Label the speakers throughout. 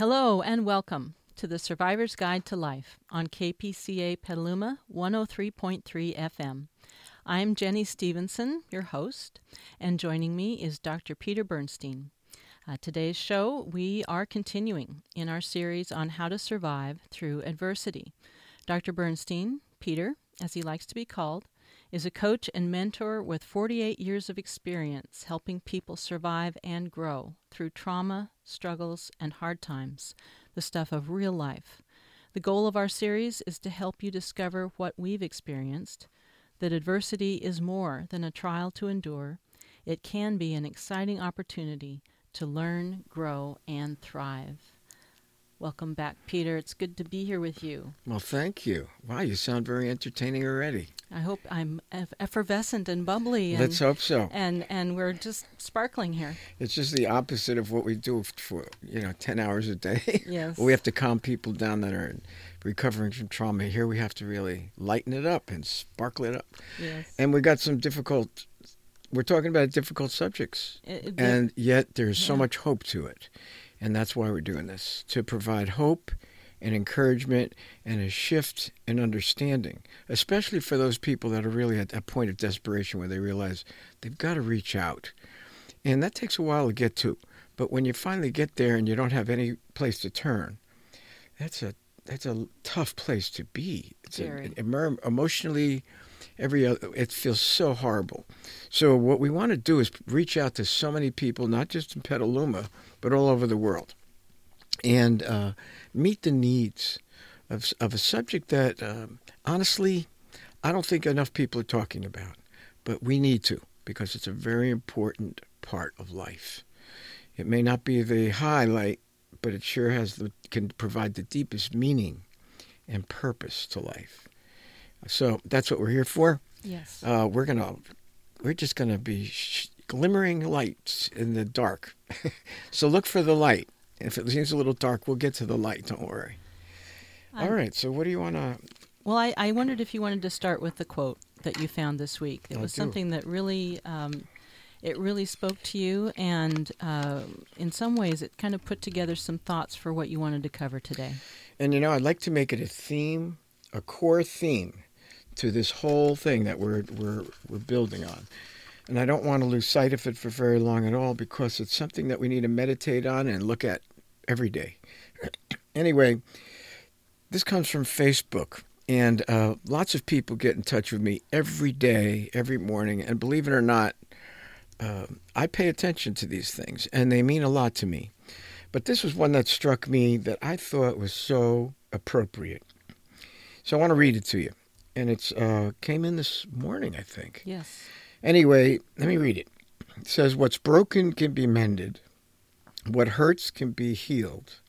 Speaker 1: Hello and welcome to the Survivor's Guide to Life on KPCA Petaluma 103.3 FM. I'm Jenny Stevenson, your host, and joining me is Dr. Peter Bernstein. Uh, today's show, we are continuing in our series on how to survive through adversity. Dr. Bernstein, Peter, as he likes to be called, is a coach and mentor with 48 years of experience helping people survive and grow through trauma, struggles, and hard times, the stuff of real life. The goal of our series is to help you discover what we've experienced that adversity is more than a trial to endure, it can be an exciting opportunity to learn, grow, and thrive. Welcome back, Peter. It's good to be here with you.
Speaker 2: Well, thank you. Wow, you sound very entertaining already.
Speaker 1: I hope I'm effervescent and bubbly. And,
Speaker 2: Let's hope so.
Speaker 1: And and we're just sparkling here.
Speaker 2: It's just the opposite of what we do for you know ten hours a day.
Speaker 1: Yes.
Speaker 2: we have to calm people down that are recovering from trauma. Here we have to really lighten it up and sparkle it up.
Speaker 1: Yes.
Speaker 2: And we got some difficult. We're talking about difficult subjects,
Speaker 1: It- it-
Speaker 2: and yet there's so much hope to it, and that's why we're doing this to provide hope and encouragement and a shift in understanding, especially for those people that are really at that point of desperation where they realize they've got to reach out. And that takes a while to get to. But when you finally get there and you don't have any place to turn, that's a that's a tough place to be. It's a, emer- emotionally, every other, it feels so horrible. So what we want to do is reach out to so many people, not just in Petaluma, but all over the world, and uh, meet the needs of of a subject that um, honestly, I don't think enough people are talking about, but we need to because it's a very important part of life. It may not be the highlight, but it sure has the can provide the deepest meaning and purpose to life. So that's what we're here for.
Speaker 1: yes.
Speaker 2: Uh, we're gonna, we're just gonna be sh- glimmering lights in the dark. so look for the light. If it seems a little dark, we'll get to the light. Don't worry. All
Speaker 1: I'm-
Speaker 2: right. So what do you want to?
Speaker 1: Well, I, I wondered if you wanted to start with the quote that you found this week. It
Speaker 2: I
Speaker 1: was
Speaker 2: do.
Speaker 1: something that really, um, it really spoke to you, and uh, in some ways, it kind of put together some thoughts for what you wanted to cover today.
Speaker 2: And you know, I'd like to make it a theme, a core theme, to this whole thing that we're we're we're building on. And I don't want to lose sight of it for very long at all because it's something that we need to meditate on and look at every day. anyway, this comes from Facebook. And uh, lots of people get in touch with me every day, every morning. And believe it or not, uh, I pay attention to these things, and they mean a lot to me. But this was one that struck me that I thought was so appropriate. So I want to read it to you. And it's uh, came in this morning, I think.
Speaker 1: Yes.
Speaker 2: Anyway, let me read it. It says, What's broken can be mended, what hurts can be healed,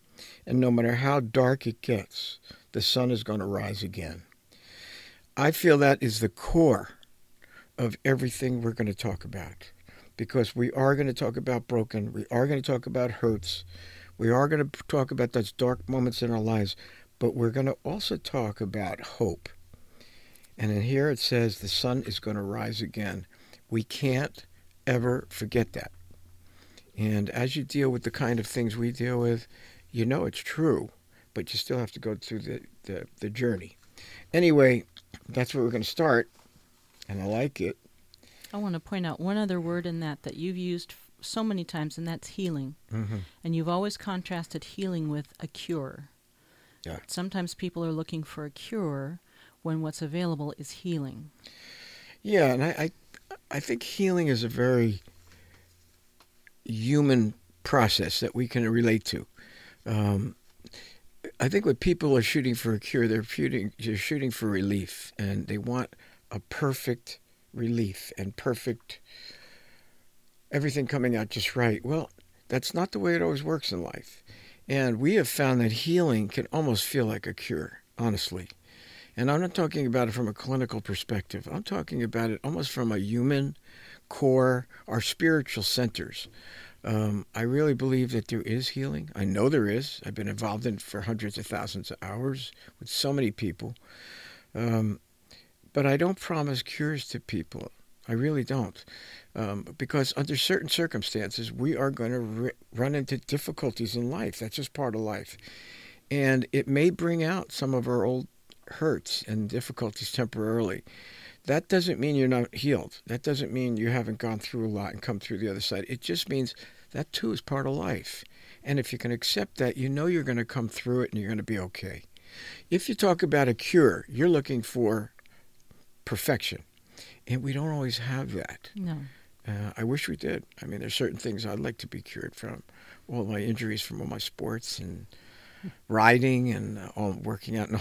Speaker 2: and no matter how dark it gets, the sun is going to rise again. I feel that is the core of everything we're going to talk about because we are going to talk about broken, we are going to talk about hurts, we are going to talk about those dark moments in our lives, but we're going to also talk about hope. And in here it says the sun is going to rise again. We can't ever forget that. And as you deal with the kind of things we deal with, you know it's true, but you still have to go through the, the, the journey. Anyway, that's where we're going to start, and I like it.
Speaker 1: I want to point out one other word in that that you've used so many times, and that's healing.
Speaker 2: Mm-hmm.
Speaker 1: And you've always contrasted healing with a cure.
Speaker 2: Yeah.
Speaker 1: Sometimes people are looking for a cure when what's available is healing.
Speaker 2: Yeah, and I, I, I think healing is a very human process that we can relate to. Um, I think when people are shooting for a cure, they're shooting, they're shooting for relief, and they want a perfect relief and perfect everything coming out just right. Well, that's not the way it always works in life. And we have found that healing can almost feel like a cure, honestly. And I'm not talking about it from a clinical perspective. I'm talking about it almost from a human core, our spiritual centers. Um, I really believe that there is healing. I know there is. I've been involved in it for hundreds of thousands of hours with so many people. Um, but I don't promise cures to people. I really don't. Um, because under certain circumstances, we are going to r- run into difficulties in life. That's just part of life. And it may bring out some of our old hurts and difficulties temporarily. That doesn't mean you're not healed. That doesn't mean you haven't gone through a lot and come through the other side. It just means that too is part of life. And if you can accept that, you know you're going to come through it and you're going to be okay. If you talk about a cure, you're looking for perfection. And we don't always have that.
Speaker 1: No.
Speaker 2: Uh, I wish we did. I mean, there's certain things I'd like to be cured from. All my injuries from all my sports and riding and uh, all working out. No,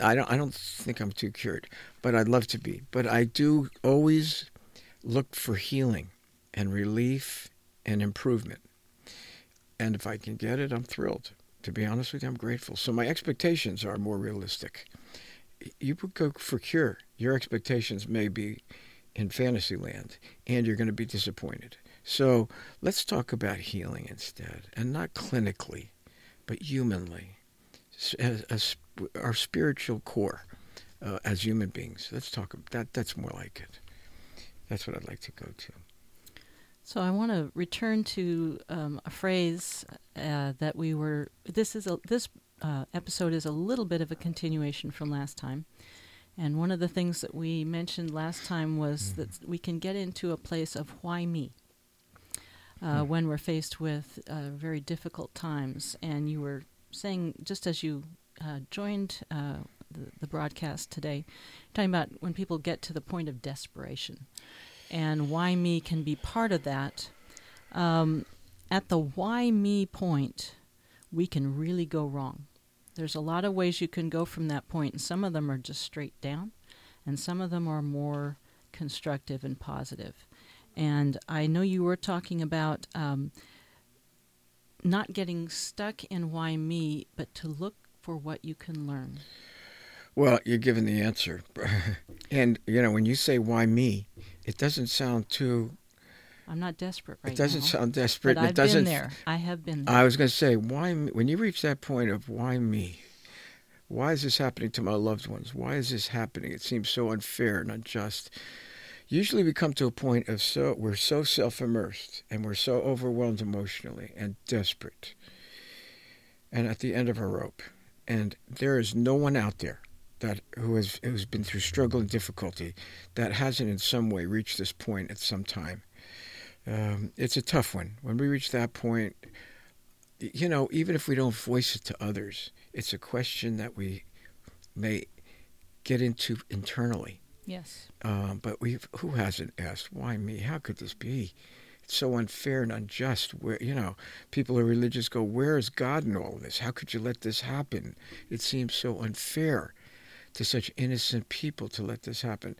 Speaker 2: I don't. I don't think I'm too cured, but I'd love to be. But I do always look for healing and relief and improvement. And if I can get it, I'm thrilled. To be honest with you, I'm grateful. So my expectations are more realistic. You would go for cure. Your expectations may be in fantasy land, and you're going to be disappointed. So let's talk about healing instead, and not clinically, but humanly, as, as our spiritual core uh, as human beings. Let's talk about that. That's more like it. That's what I'd like to go to.
Speaker 1: So I want to return to um, a phrase uh, that we were. This is a this uh, episode is a little bit of a continuation from last time, and one of the things that we mentioned last time was mm-hmm. that we can get into a place of why me. Uh, mm-hmm. When we're faced with uh, very difficult times, and you were saying just as you uh, joined uh, the, the broadcast today, talking about when people get to the point of desperation and why me can be part of that. Um, at the why me point, we can really go wrong. There's a lot of ways you can go from that point, and some of them are just straight down, and some of them are more constructive and positive. And I know you were talking about um, not getting stuck in why me, but to look for what you can learn.
Speaker 2: Well, you're given the answer. and, you know, when you say, why me, it doesn't sound too.
Speaker 1: I'm not desperate right
Speaker 2: It doesn't
Speaker 1: now,
Speaker 2: sound desperate.
Speaker 1: But I've
Speaker 2: it doesn't,
Speaker 1: been there. I have been there.
Speaker 2: I was going to say, why me? When you reach that point of why me? Why is this happening to my loved ones? Why is this happening? It seems so unfair and unjust. Usually we come to a point of so we're so self-immersed and we're so overwhelmed emotionally and desperate and at the end of our rope. And there is no one out there that who has who's been through struggle and difficulty that hasn't in some way reached this point at some time. Um, it's a tough one. When we reach that point, you know, even if we don't voice it to others, it's a question that we may get into internally.
Speaker 1: Yes.
Speaker 2: Um, but we who hasn't asked why me? How could this be? It's so unfair and unjust. Where you know people are religious go, where is God in all of this? How could you let this happen? It seems so unfair to such innocent people to let this happen.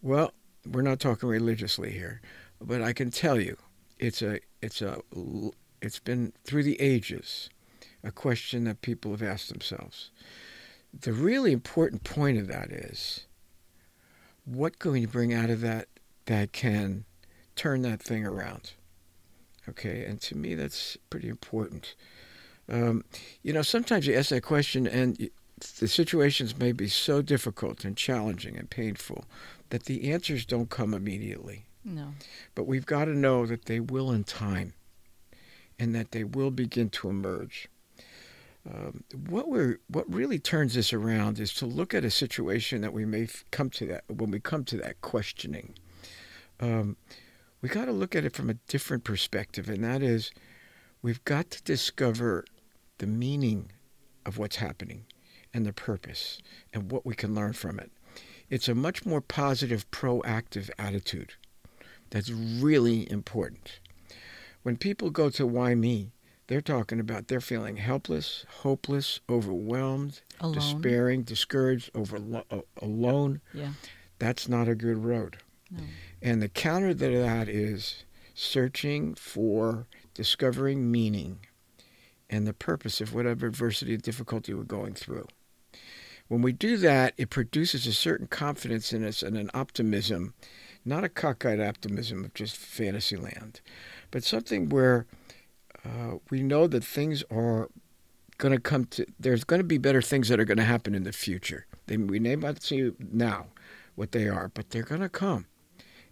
Speaker 2: Well, we're not talking religiously here, but I can tell you, it's a it's a it's been through the ages a question that people have asked themselves. The really important point of that is what can we bring out of that that can turn that thing around? Okay, and to me that's pretty important. Um, you know, sometimes you ask that question and the situations may be so difficult and challenging and painful that the answers don't come immediately.
Speaker 1: No.
Speaker 2: But we've got to know that they will in time and that they will begin to emerge. Um, what we what really turns this around is to look at a situation that we may come to that when we come to that questioning. Um, we got to look at it from a different perspective, and that is, we've got to discover the meaning of what's happening and the purpose and what we can learn from it. It's a much more positive, proactive attitude that's really important. When people go to why me, they're talking about they're feeling helpless, hopeless, overwhelmed,
Speaker 1: alone.
Speaker 2: despairing, discouraged, over alone.
Speaker 1: Yeah.
Speaker 2: That's not a good road.
Speaker 1: No.
Speaker 2: And the counter to that is searching for discovering meaning and the purpose of whatever adversity and difficulty we're going through. When we do that, it produces a certain confidence in us and an optimism, not a cockeyed optimism of just fantasy land, but something where uh, we know that things are going to come to, there's going to be better things that are going to happen in the future. They, we may not see now what they are, but they're going to come.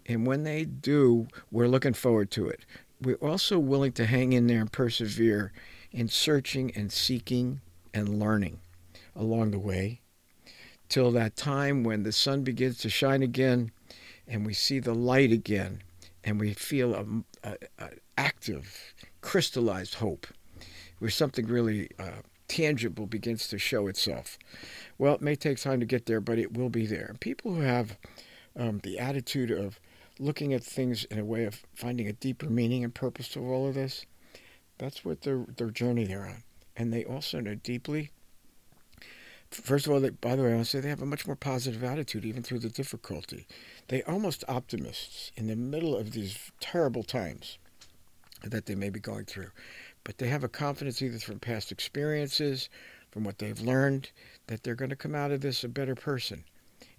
Speaker 2: And when they do, we're looking forward to it. We're also willing to hang in there and persevere in searching and seeking and learning along the way till that time when the sun begins to shine again and we see the light again and we feel a, a, a active, crystallized hope where something really uh, tangible begins to show itself. Well, it may take time to get there, but it will be there. People who have um, the attitude of looking at things in a way of finding a deeper meaning and purpose to all of this, that's what their their journey they're on. And they also know deeply. First of all, they, by the way, I want to say they have a much more positive attitude even through the difficulty. They almost optimists in the middle of these terrible times that they may be going through. But they have a confidence either from past experiences, from what they've learned, that they're going to come out of this a better person.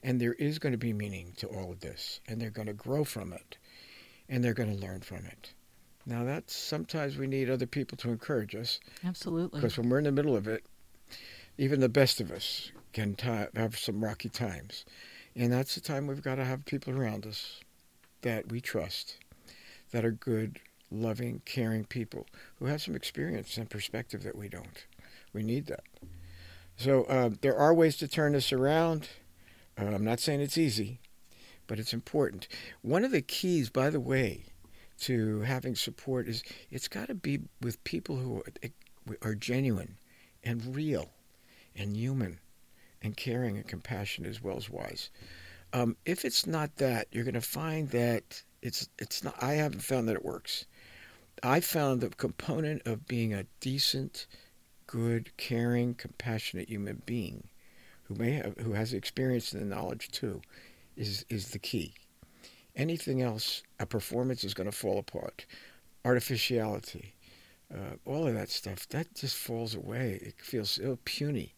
Speaker 2: And there is going to be meaning to all of this, and they're going to grow from it, and they're going to learn from it. Now, that's sometimes we need other people to encourage us.
Speaker 1: Absolutely.
Speaker 2: Because when we're in the middle of it, even the best of us can t- have some rocky times. And that's the time we've got to have people around us that we trust, that are good, loving, caring people who have some experience and perspective that we don't. We need that. So uh, there are ways to turn this around. Uh, I'm not saying it's easy, but it's important. One of the keys, by the way, to having support is it's got to be with people who are, are genuine and real and human and caring and compassionate as well as wise. Um, if it's not that, you're going to find that it's it's not. I haven't found that it works. I found the component of being a decent, good, caring, compassionate human being who may have who has experience and the knowledge too is is the key. Anything else, a performance is going to fall apart. Artificiality, uh, all of that stuff, that just falls away. It feels so puny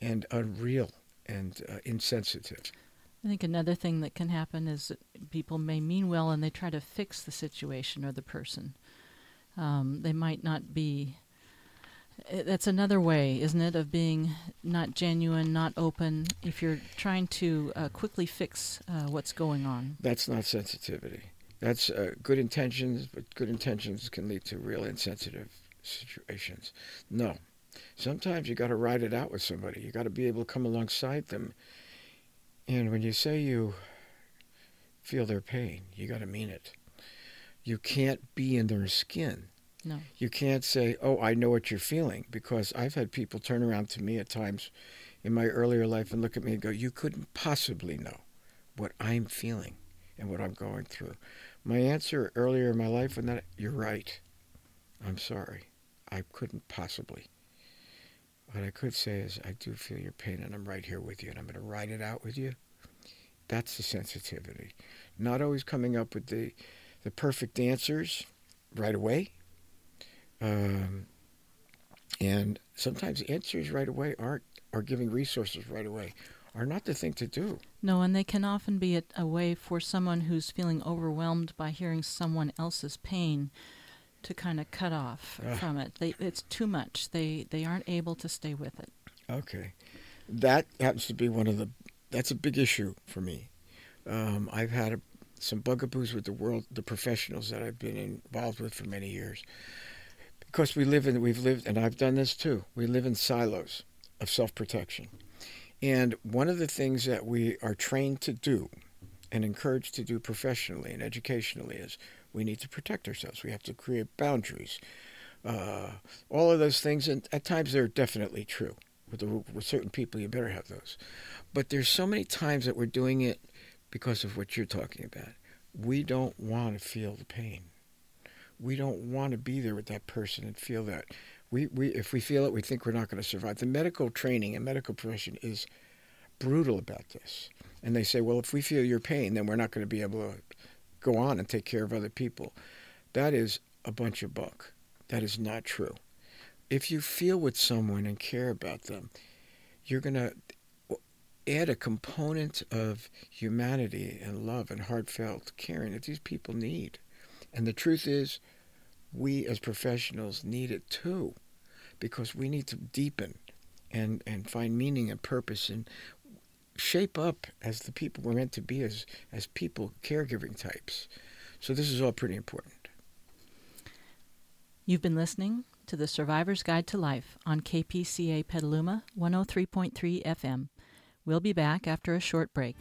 Speaker 2: and unreal and uh, insensitive.
Speaker 1: I think another thing that can happen is that people may mean well and they try to fix the situation or the person. Um, they might not be. Eh, that's another way, isn't it, of being not genuine, not open. If you're trying to uh, quickly fix uh, what's going on,
Speaker 2: that's not sensitivity. That's uh, good intentions, but good intentions can lead to real insensitive situations. No, sometimes you got to ride it out with somebody. You got to be able to come alongside them. And when you say you feel their pain, you got to mean it you can't be in their skin.
Speaker 1: No.
Speaker 2: You can't say, "Oh, I know what you're feeling," because I've had people turn around to me at times in my earlier life and look at me and go, "You couldn't possibly know what I'm feeling and what I'm going through." My answer earlier in my life was that you're right. I'm sorry. I couldn't possibly. What I could say is, I do feel your pain and I'm right here with you and I'm going to ride it out with you. That's the sensitivity. Not always coming up with the the perfect answers right away. Um, and sometimes answers right away aren't, or giving resources right away, are not the thing to do.
Speaker 1: No, and they can often be a, a way for someone who's feeling overwhelmed by hearing someone else's pain to kind of cut off uh, from it. They, it's too much. They they aren't able to stay with it.
Speaker 2: Okay, that happens to be one of the. That's a big issue for me. Um, I've had a some bugaboos with the world, the professionals that I've been involved with for many years. Because we live in, we've lived, and I've done this too, we live in silos of self protection. And one of the things that we are trained to do and encouraged to do professionally and educationally is we need to protect ourselves. We have to create boundaries. Uh, all of those things, and at times they're definitely true. With, the, with certain people, you better have those. But there's so many times that we're doing it because of what you're talking about. We don't want to feel the pain. We don't want to be there with that person and feel that. We, we, if we feel it, we think we're not going to survive. The medical training and medical profession is brutal about this. And they say, well, if we feel your pain, then we're not going to be able to go on and take care of other people. That is a bunch of bunk. That is not true. If you feel with someone and care about them, you're going to add a component of humanity and love and heartfelt caring that these people need. And the truth is, we as professionals need it too, because we need to deepen and, and find meaning and purpose and shape up as the people we're meant to be as as people caregiving types. So this is all pretty important.
Speaker 1: You've been listening to the Survivor's Guide to Life on KPCA Petaluma 103.3 FM. We'll be back after a short break.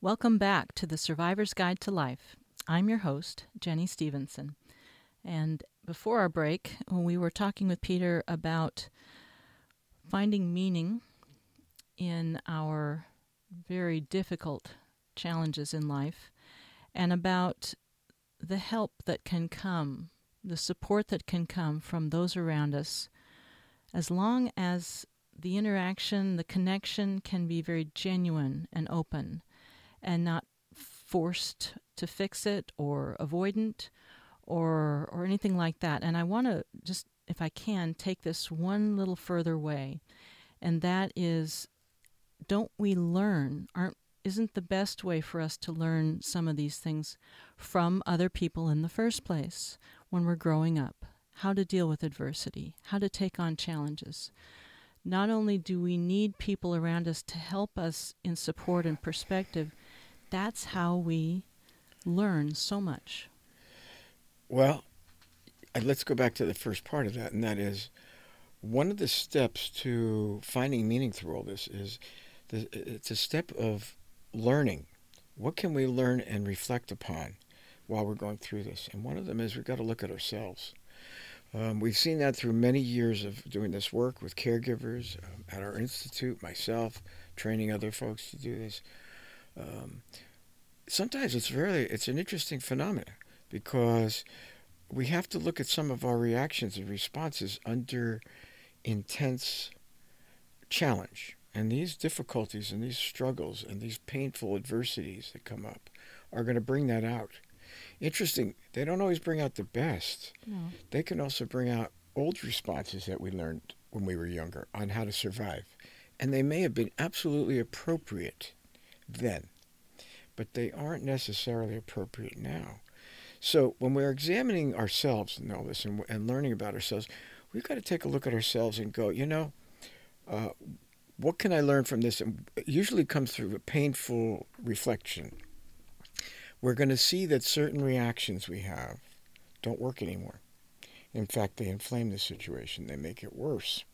Speaker 1: Welcome back to the Survivor's Guide to Life. I'm your host, Jenny Stevenson. And before our break, we were talking with Peter about finding meaning in our very difficult challenges in life and about the help that can come, the support that can come from those around us, as long as the interaction, the connection can be very genuine and open and not forced to fix it or avoidant or or anything like that. And I want to just if I can take this one little further way and that is don't we learn? Aren't isn't the best way for us to learn some of these things from other people in the first place when we're growing up? How to deal with adversity how to take on challenges. Not only do we need people around us to help us in support and perspective that's how we learn so much.
Speaker 2: Well, uh, let's go back to the first part of that, and that is one of the steps to finding meaning through all this is the, it's a step of learning. What can we learn and reflect upon while we're going through this? And one of them is we've got to look at ourselves. Um, we've seen that through many years of doing this work with caregivers um, at our institute, myself, training other folks to do this um, sometimes it's really it's an interesting phenomenon because we have to look at some of our reactions and responses under intense challenge. And these difficulties and these struggles and these painful adversities that come up are going to bring that out. Interesting, they don't always bring out the best. No. They can also bring out old responses that we learned when we were younger on how to survive. And they may have been absolutely appropriate then, but they aren't necessarily appropriate now. So when we're examining ourselves and all this and, and learning about ourselves, we've got to take a look at ourselves and go, you know, uh, what can I learn from this? And usually comes through a painful reflection. We're going to see that certain reactions we have don't work anymore. In fact, they inflame the situation, they make it worse.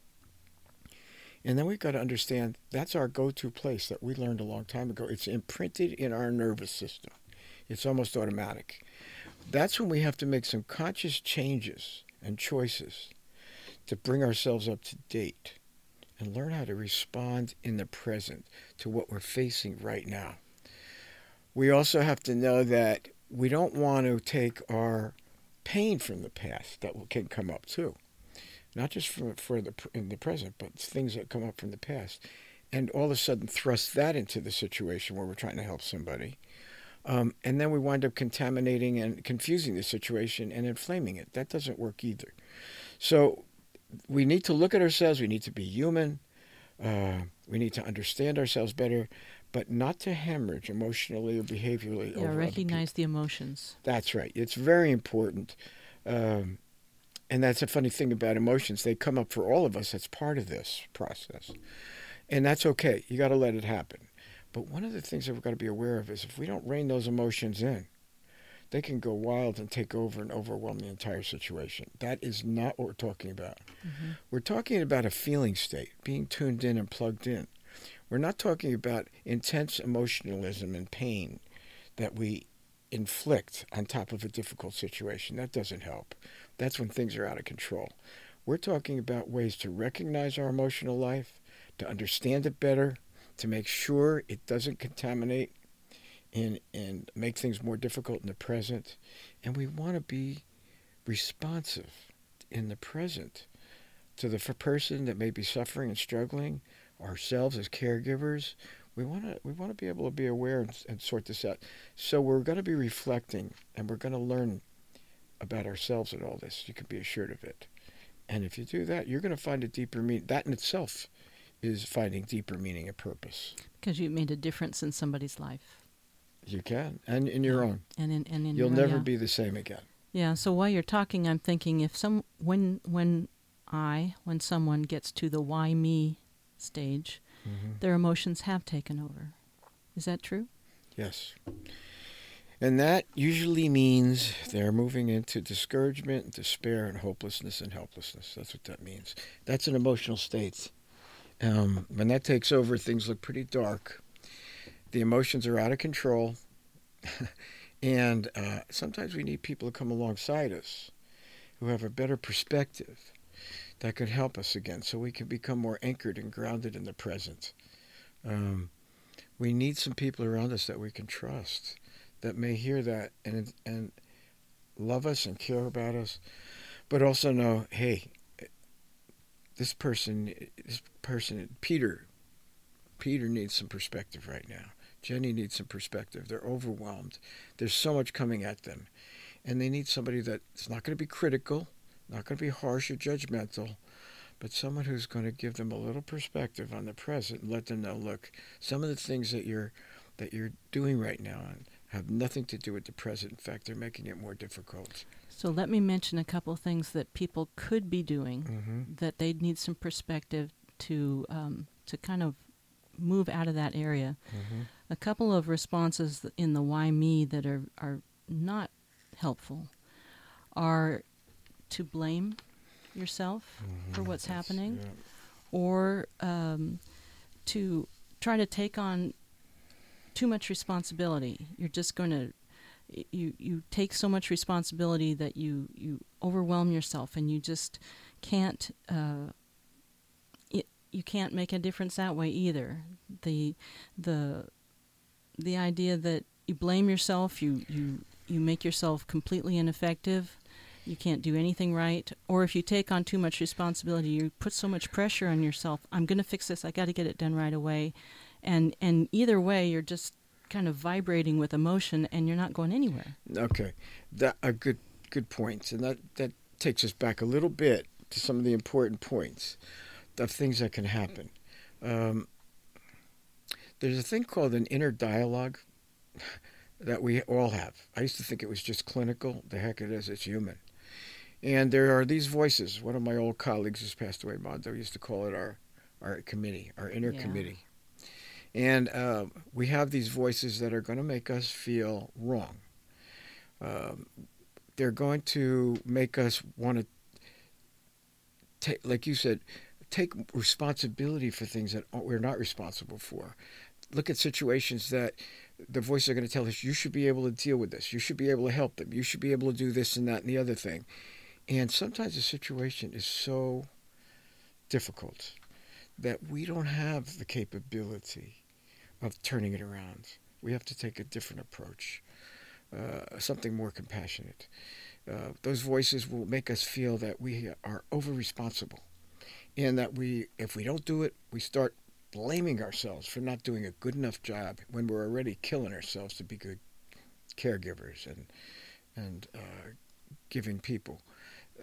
Speaker 2: And then we've got to understand that's our go to place that we learned a long time ago. It's imprinted in our nervous system, it's almost automatic. That's when we have to make some conscious changes and choices to bring ourselves up to date and learn how to respond in the present to what we're facing right now. We also have to know that we don't want to take our pain from the past that can come up too not just for, for the in the present, but things that come up from the past, and all of a sudden thrust that into the situation where we're trying to help somebody, um, and then we wind up contaminating and confusing the situation and inflaming it. That doesn't work either. So we need to look at ourselves. We need to be human. Uh, we need to understand ourselves better, but not to hemorrhage emotionally or behaviorally.
Speaker 1: Yeah, recognize the emotions.
Speaker 2: That's right. It's very important. Um, and that's a funny thing about emotions. They come up for all of us. That's part of this process. And that's okay. You got to let it happen. But one of the things that we've got to be aware of is if we don't rein those emotions in, they can go wild and take over and overwhelm the entire situation. That is not what we're talking about. Mm-hmm. We're talking about a feeling state, being tuned in and plugged in. We're not talking about intense emotionalism and pain that we inflict on top of a difficult situation. That doesn't help. That's when things are out of control. We're talking about ways to recognize our emotional life, to understand it better, to make sure it doesn't contaminate and, and make things more difficult in the present. And we want to be responsive in the present to the person that may be suffering and struggling, ourselves as caregivers. We want to we want to be able to be aware and, and sort this out. So we're going to be reflecting, and we're going to learn about ourselves and all this. You can be assured of it. And if you do that, you're going to find a deeper meaning. That in itself is finding deeper meaning and purpose.
Speaker 1: Because you made a difference in somebody's life.
Speaker 2: You can, and in your own.
Speaker 1: And in, and in
Speaker 2: You'll
Speaker 1: your-
Speaker 2: never
Speaker 1: yeah.
Speaker 2: be the same again.
Speaker 1: Yeah, so while you're talking, I'm thinking if some when when I when someone gets to the why me stage,
Speaker 2: Mm-hmm.
Speaker 1: their emotions have taken over. Is that true?
Speaker 2: Yes. And that usually means they're moving into discouragement, despair, and hopelessness and helplessness. That's what that means. That's an emotional state. Um, when that takes over, things look pretty dark. The emotions are out of control. and uh, sometimes we need people to come alongside us who have a better perspective that could help us again so we can become more anchored and grounded in the present. Um, we need some people around us that we can trust that may hear that and and love us and care about us but also know hey this person this person peter peter needs some perspective right now jenny needs some perspective they're overwhelmed there's so much coming at them and they need somebody that's not going to be critical not going to be harsh or judgmental but someone who's going to give them a little perspective on the present and let them know look some of the things that you're that you're doing right now have nothing to do with the present. In fact, they're making it more difficult.
Speaker 1: So let me mention a couple things that people could be doing
Speaker 2: Mm-hmm.
Speaker 1: that they'd need some perspective to um, to kind of move out of that area.
Speaker 2: Mm-hmm.
Speaker 1: A couple of responses in the why me that are are not helpful are to blame yourself for what's happening
Speaker 2: Yeah.
Speaker 1: or um, to try to take on too much responsibility. You're just going to you you take so much responsibility that you you overwhelm yourself and you just can't uh, it, you can't make a difference that way either. The the the idea that you blame yourself, you you you make yourself completely ineffective. You can't do anything right, or if you take on too much responsibility, you put so much pressure on yourself. I'm going to fix this. I got to get it done right away, and and either way, you're just kind of vibrating with emotion, and you're not going anywhere.
Speaker 2: Okay, that a good good points, point, and that that takes us back a little bit to some of the important points of things that can happen. Um, there's a thing called an inner dialogue that we all have. I used to think it was just clinical. The heck it is. It's human. And there are these voices. One of my old colleagues who's passed away, Mondo, used to call it our our committee, our inner
Speaker 1: Yeah.
Speaker 2: committee. And uh, we have these voices that are going to make us feel wrong. Um, they're going to make us want to take, like you said, take responsibility for things that we're not responsible for. Look at situations that the voices are going to tell us you should be able to deal with this. You should be able to help them. You should be able to do this and that and the other thing. And sometimes the situation is so difficult that we don't have the capability of turning it around. We have to take a different approach, uh, something more compassionate. Uh, those voices will make us feel that we are over responsible and that we, if we don't do it, we start blaming ourselves for not doing a good enough job when we're already killing ourselves to be good caregivers and and uh, giving people.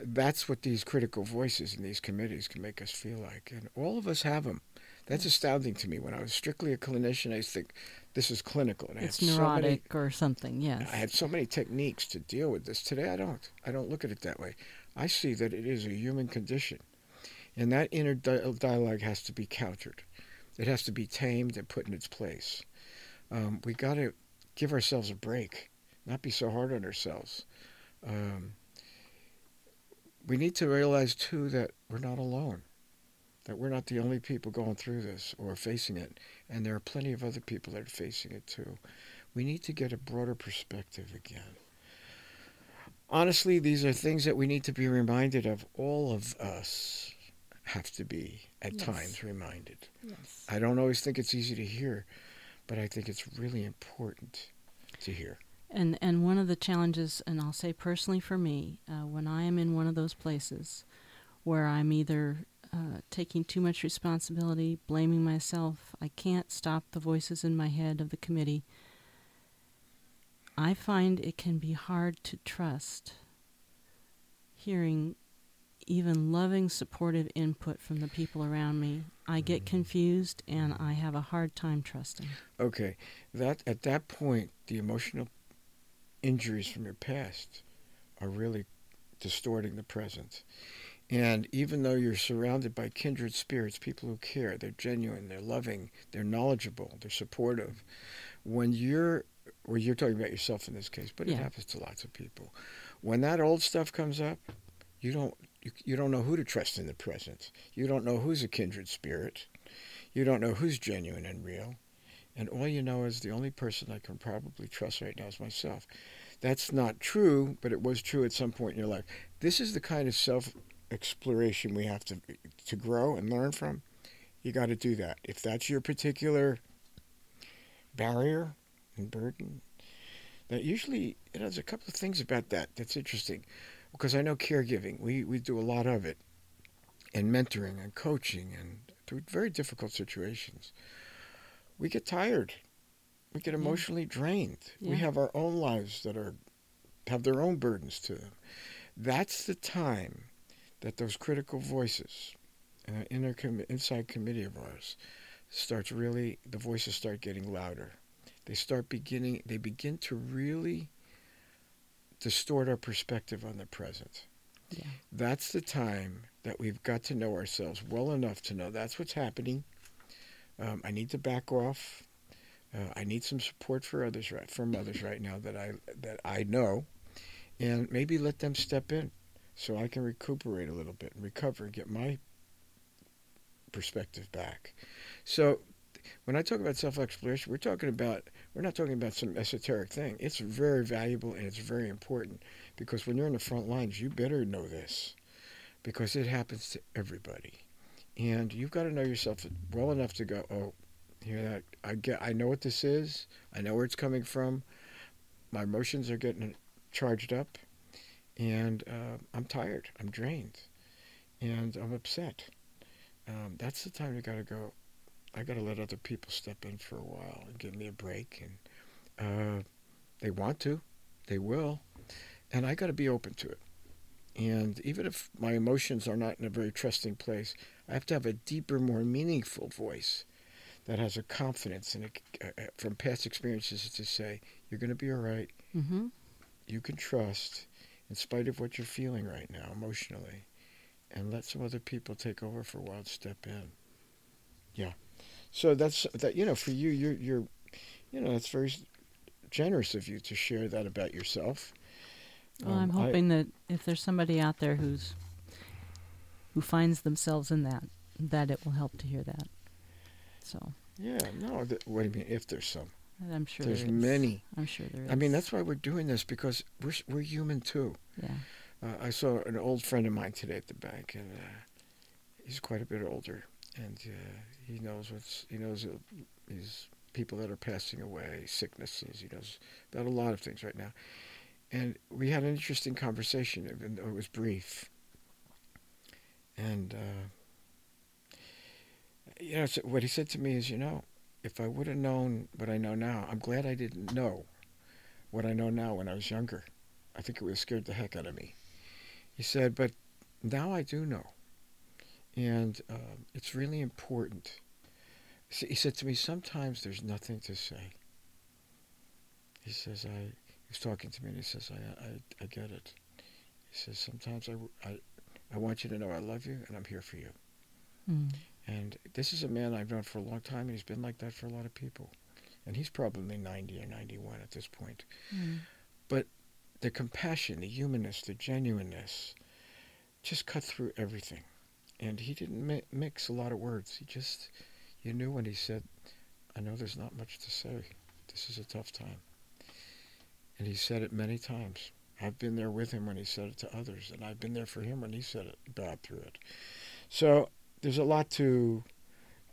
Speaker 2: That's what these critical voices in these committees can make us feel like, and all of us have them. That's astounding to me. When I was strictly a clinician, I used to think this is clinical, and
Speaker 1: It's
Speaker 2: had so many
Speaker 1: neurotic or something. Yes.
Speaker 2: I had so many techniques to deal with this. Today I don't. I don't look at it that way. I see that it is a human condition. And that inner di- dialogue has to be countered. It has to be tamed and put in its place. Um, we got to give ourselves a break, not be so hard on ourselves. Um, we need to realize, too, that we're not alone, that we're not the only people going through this or facing it. And there are plenty of other people that are facing it, too we need to get a broader perspective again. Honestly, these are things that we need to be reminded of. All of us have to be, at
Speaker 1: Yes.
Speaker 2: times, reminded.
Speaker 1: yes.
Speaker 2: I don't always think it's easy to hear, but I think it's really important to hear.
Speaker 1: And and one of the challenges, and I'll say personally for me, uh, when I am in one of those places where I'm either uh, taking too much responsibility, blaming myself, I can't stop the voices in my head of the committee. I find it can be hard to trust hearing even loving, supportive input from the people around me. I get
Speaker 2: Mhm.
Speaker 1: confused and I have a hard time trusting.
Speaker 2: Okay, that at that point, the emotional injuries from your past are really distorting the present. And even though you're surrounded by kindred spirits, people who care, they're genuine, they're loving, they're knowledgeable, they're supportive. When you're, well, you're talking about yourself in this case, but it happens to lots of people. When that old stuff comes up, you don't, you, you don't know who to trust in the present. You don't know who's a kindred spirit. You don't know who's genuine and real. And all you know is the only person I can probably trust right now is myself. That's not true, but it was true at some point in your life. This is the kind of self exploration we have to to grow and learn from. You got to do that. If that's your particular barrier and burden, that usually you know, there's a couple of things about that that's interesting, because I know caregiving. We we do a lot of it, and mentoring and coaching and through very difficult situations. We get tired. We get
Speaker 1: Yeah.
Speaker 2: emotionally drained. We have our own lives that are have their own burdens to them. That's the time that those critical voices, uh, inner com- inside committee of ours, starts really. The voices start getting louder. They start beginning. They begin to really distort our perspective on the present.
Speaker 1: Yeah.
Speaker 2: That's the time that we've got to know ourselves well enough to know that's what's happening. Um, I need to back off. Uh, I need some support for others right from others right now that I that I know, and maybe let them step in, so I can recuperate a little bit and recover and get my perspective back. So, when I talk about self-exploration, we're talking about we're not talking about some esoteric thing. It's very valuable and it's very important because when you're in the front lines, you better know this because it happens to everybody, and you've got to know yourself well enough to go, oh hear that i get i know what this is. I know where it's coming from. My emotions are getting charged up and uh, i'm tired. I'm drained and i'm upset. Um, that's the time you got to go i got to let other people step in for a while and give me a break and uh, they want to they will and i got to be open to it and even if my emotions are not in a very trusting place i have to have a deeper more meaningful voice that has a confidence in it, uh, from past experiences to say you're going to be all right.
Speaker 1: Mm-hmm.
Speaker 2: You can trust, in spite of what you're feeling right now emotionally, and let some other people take over for a while. and Step in. Yeah. So that's that. You know, for you, you're you're, you know, that's very generous of you to share that about yourself.
Speaker 1: Well,
Speaker 2: Um,
Speaker 1: I'm
Speaker 2: I-
Speaker 1: hoping that if there's somebody out there who's who finds themselves in that, that it will help to hear that. So
Speaker 2: yeah. No. Th- what do you mean? If there's some,
Speaker 1: and I'm sure
Speaker 2: there's
Speaker 1: there
Speaker 2: many.
Speaker 1: I'm sure there is.
Speaker 2: I mean, that's why we're doing this because we're we're human too.
Speaker 1: yeah.
Speaker 2: Uh, I saw an old friend of mine today at the bank, and uh, he's quite a bit older, and uh, he knows what's he knows these people that are passing away, sicknesses. He knows about a lot of things right now, and we had an interesting conversation, even though it was brief. And uh, you know, so what he said to me is, you know, if I would have known what I know now, I'm glad I didn't know what I know now when I was younger. I think it would have scared the heck out of me. He said, but now I do know. And um, it's really important. S- He said to me, sometimes there's nothing to say. He says, I, he's talking to me and he says, I, I, I get it. He says, sometimes I, I, I want you to know I love you and I'm here for you.
Speaker 1: Mm.
Speaker 2: And this is a man I've known for a long time and he's been like that for a lot of people. And he's probably 90 or 91 at this point
Speaker 1: Mm.
Speaker 2: the compassion, the humanness, the genuineness just cut through everything. And he didn't mi- mix a lot of words. He just, you knew when he said, I know there's not much to say. This is a tough time. And he said it many times. I've been there with him when he said it to others, and I've been there for him when he said it, got through it. So there's a lot to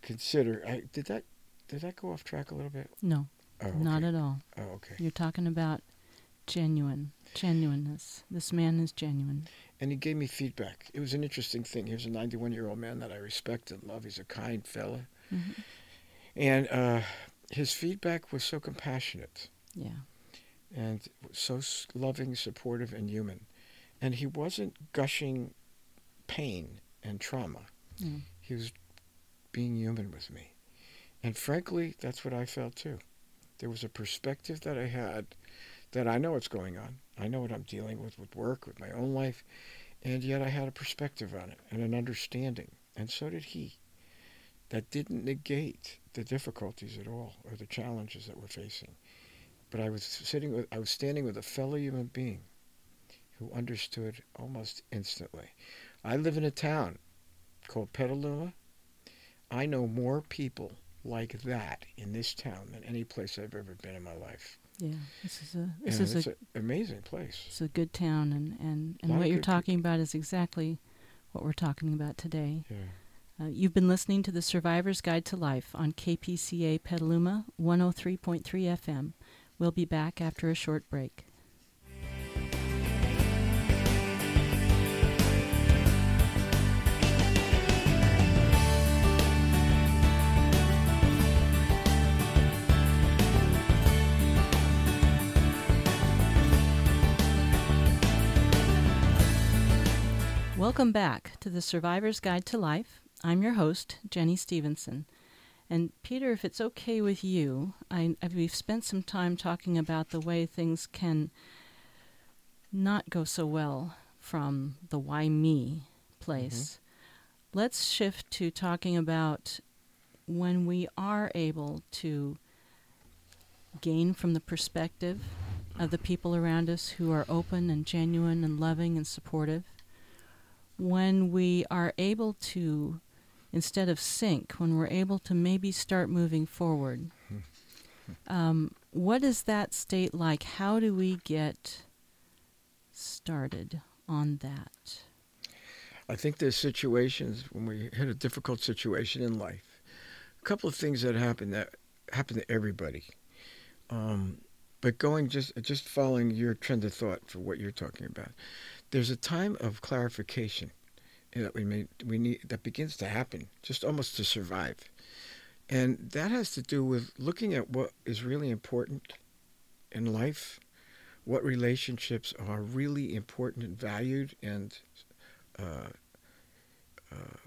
Speaker 2: consider. I, did that did that go off track a little bit?
Speaker 1: No,
Speaker 2: Oh,
Speaker 1: not at all.
Speaker 2: Oh, okay.
Speaker 1: You're talking about genuine, genuineness. This man is genuine.
Speaker 2: And he gave me feedback. It was an interesting thing. Here's a 91 year old man that I respect and love. He's a kind fella,
Speaker 1: hmm
Speaker 2: and uh, his feedback was so compassionate
Speaker 1: Yeah.
Speaker 2: and so loving, supportive, and human. And he wasn't gushing pain and trauma.
Speaker 1: Mm.
Speaker 2: He was being human with me. And frankly, that's what I felt too. There was a perspective that I had that I know what's going on. I know what I'm dealing with with work, with my own life, and yet I had a perspective on it and an understanding, and so did he. That didn't negate the difficulties at all or the challenges that we're facing. But I was sitting with, I was standing with a fellow human being who understood almost instantly. I live in a town called Petaluma. I know more people like that in this town than any place I've ever been in my life.
Speaker 1: Yeah, this is a this
Speaker 2: And
Speaker 1: is a
Speaker 2: an amazing place.
Speaker 1: it's a good town, and and and what you're talking about is exactly what we're talking about today.
Speaker 2: Yeah.
Speaker 1: Uh, you've been listening to the Survivor's Guide to Life on KPCA Petaluma 103.3 FM. We'll be back after a short break. Welcome back to the Survivor's Guide to Life. I'm your host, Jenny Stevenson. And Peter, if it's okay with you, I, I- we've spent some time talking about the way things can not go so well from the why me place. Mm-hmm. Let's shift to talking about when we are able to gain from the perspective of the people around us who are open and genuine and loving and supportive. When we are able to instead of sink, when we're able to maybe start moving forward. Um, what is that state like? How do we get started on that?
Speaker 2: I think there's situations when we hit a difficult situation in life. A couple of things that happen that happen to everybody. Um, but going just just following your trend of thought for what you're talking about, there's a time of clarification that we may we need that begins to happen just almost to survive, and that has to do with looking at what is really important in life, what relationships are really important and valued, and uh, uh,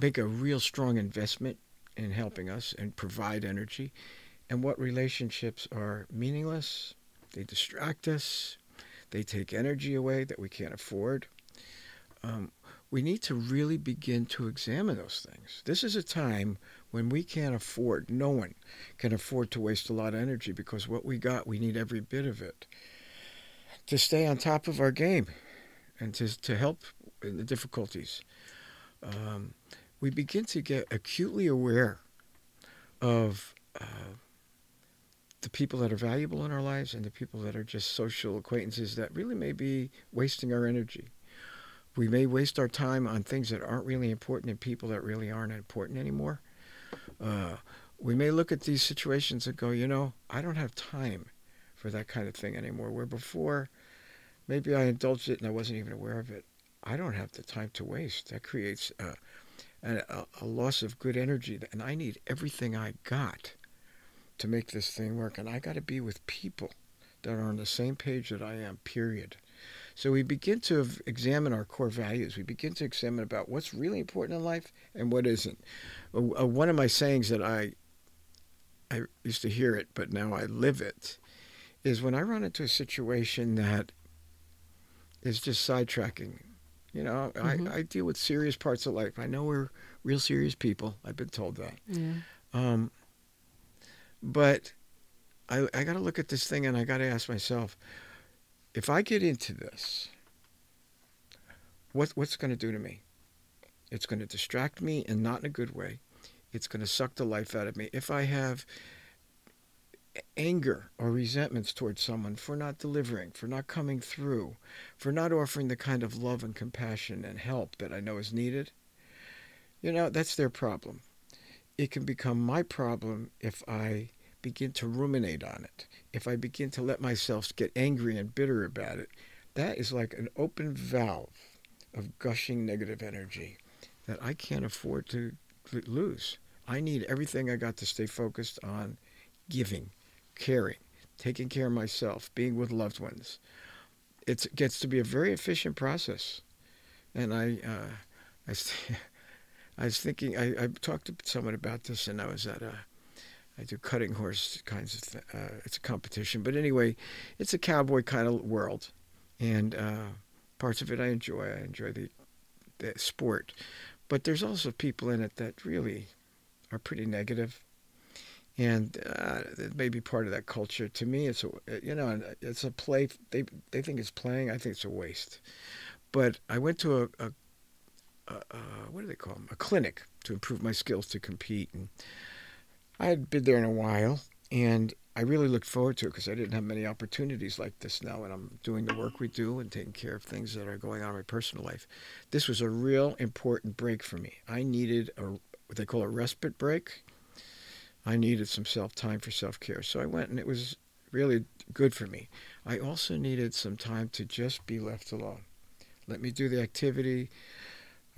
Speaker 2: make a real strong investment in helping us and provide energy, and what relationships are meaningless, they distract us, they take energy away that we can't afford. Um, we need to really begin to examine those things. This is a time when we can't afford, no one can afford to waste a lot of energy because what we got, we need every bit of it to stay on top of our game and to, to help in the difficulties. Um, we begin to get acutely aware of uh, the people that are valuable in our lives and the people that are just social acquaintances that really may be wasting our energy. We may waste our time on things that aren't really important and people that really aren't important anymore. Uh, we may look at these situations and go, you know, I don't have time for that kind of thing anymore. Where before, maybe I indulged it and I wasn't even aware of it. I don't have the time to waste. That creates uh, a, a loss of good energy, and I need everything I got to make this thing work. And I got to be with people that are on the same page that I am. Period. So we begin to examine our core values. We begin to examine about what's really important in life and what isn't. Uh, uh, one of my sayings that I I used to hear it, but now I live it, is when I run into a situation that is just sidetracking. You know,
Speaker 1: Mhm.
Speaker 2: I, I deal with serious parts of life. I know we're real serious people. I've been told that.
Speaker 1: Yeah.
Speaker 2: Um, but I, I got to look at this thing and I got to ask myself, if I get into this, what what's going to do to me? It's going to distract me and not in a good way. It's going to suck the life out of me. If I have anger or resentments towards someone for not delivering, for not coming through, for not offering the kind of love and compassion and help that I know is needed, you know, that's their problem. It can become my problem if I begin to ruminate on it, if I begin to let myself get angry and bitter about it. That is like an open valve of gushing negative energy that I can't afford to lose. I need everything I got to stay focused on giving, caring, taking care of myself, being with loved ones. It gets to be a very efficient process. And I, uh, I, I was thinking, I, I talked to someone about this, and I was at a, I do cutting horse kinds of, th- uh, it's a competition. But anyway, it's a cowboy kind of world. And uh, parts of it I enjoy. I enjoy the, the sport. But there's also people in it that really are pretty negative and uh, it may be part of that culture. To me, it's a you know it's a play. They they think it's playing. I think it's a waste. But I went to a, a, a what do they call them? A clinic to improve my skills to compete, and I had been there in a while, and I really looked forward to it because I didn't have many opportunities like this now, and I'm doing the work we do and taking care of things that are going on in my personal life. This was a real important break for me. I needed a what they call a respite break I needed some self time for self care. So I went and it was really good for me. I also needed some time to just be left alone. Let me do the activity.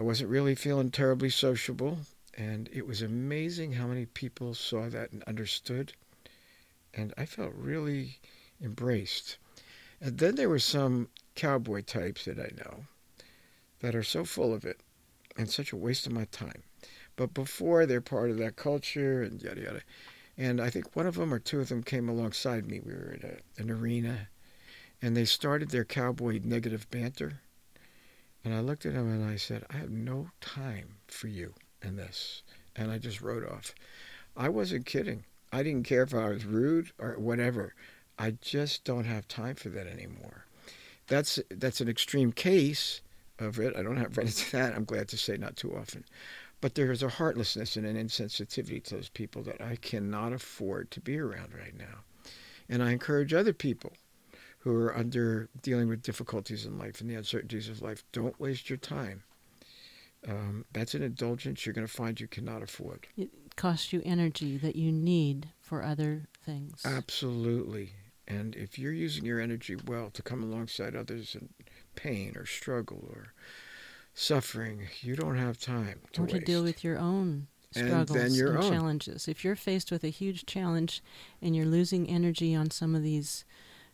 Speaker 2: I wasn't really feeling terribly sociable, and it was amazing how many people saw that and understood. And I felt really embraced. And then there were some cowboy types that I know that are so full of it and such a waste of my time. But before they're part of that culture and yada yada. And I think one of them or two of them came alongside me. We were at a, an arena, and they started their cowboy negative banter. And I looked at him and I said, I have no time for you in this. And I just wrote off. I wasn't kidding. I didn't care if I was rude or whatever. I just don't have time for that anymore. That's that's an extreme case of it. I don't have run into that. I'm glad to say not too often. But there is a heartlessness and an insensitivity to those people that I cannot afford to be around right now. And I encourage other people who are under dealing with difficulties in life and the uncertainties of life, don't waste your time. Um, that's an indulgence you're going to find you cannot afford.
Speaker 1: It costs you energy that you need for other things.
Speaker 2: Absolutely. And if you're using your energy well to come alongside others in pain or struggle or suffering, you don't have time to
Speaker 1: or to
Speaker 2: waste.
Speaker 1: deal with your own
Speaker 2: And
Speaker 1: struggles and,
Speaker 2: your own.
Speaker 1: challenges. If you're faced with a huge challenge and you're losing energy on some of these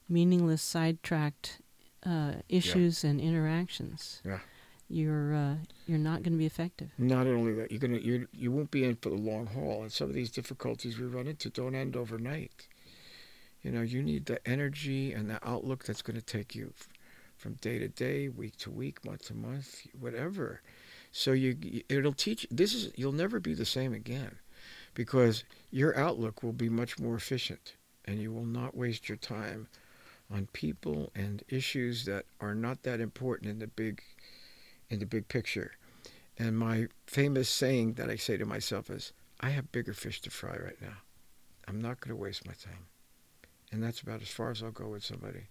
Speaker 1: meaningless, sidetracked uh, issues and interactions,
Speaker 2: Yeah.
Speaker 1: you're uh, you're not going to be effective.
Speaker 2: Not only that, you're gonna you you won't be in for the long haul, and some of these difficulties we run into don't end overnight. You know, you need the energy and the outlook that's going to take you f- from day to day, week to week, month to month, whatever. So you it'll teach. This is you'll never be the same again, because your outlook will be much more efficient, and you will not waste your time on people and issues that are not that important in the big in the big picture. And my famous saying that I say to myself is, I have bigger fish to fry right now. I'm not going to waste my time. And that's about as far as I'll go with somebody.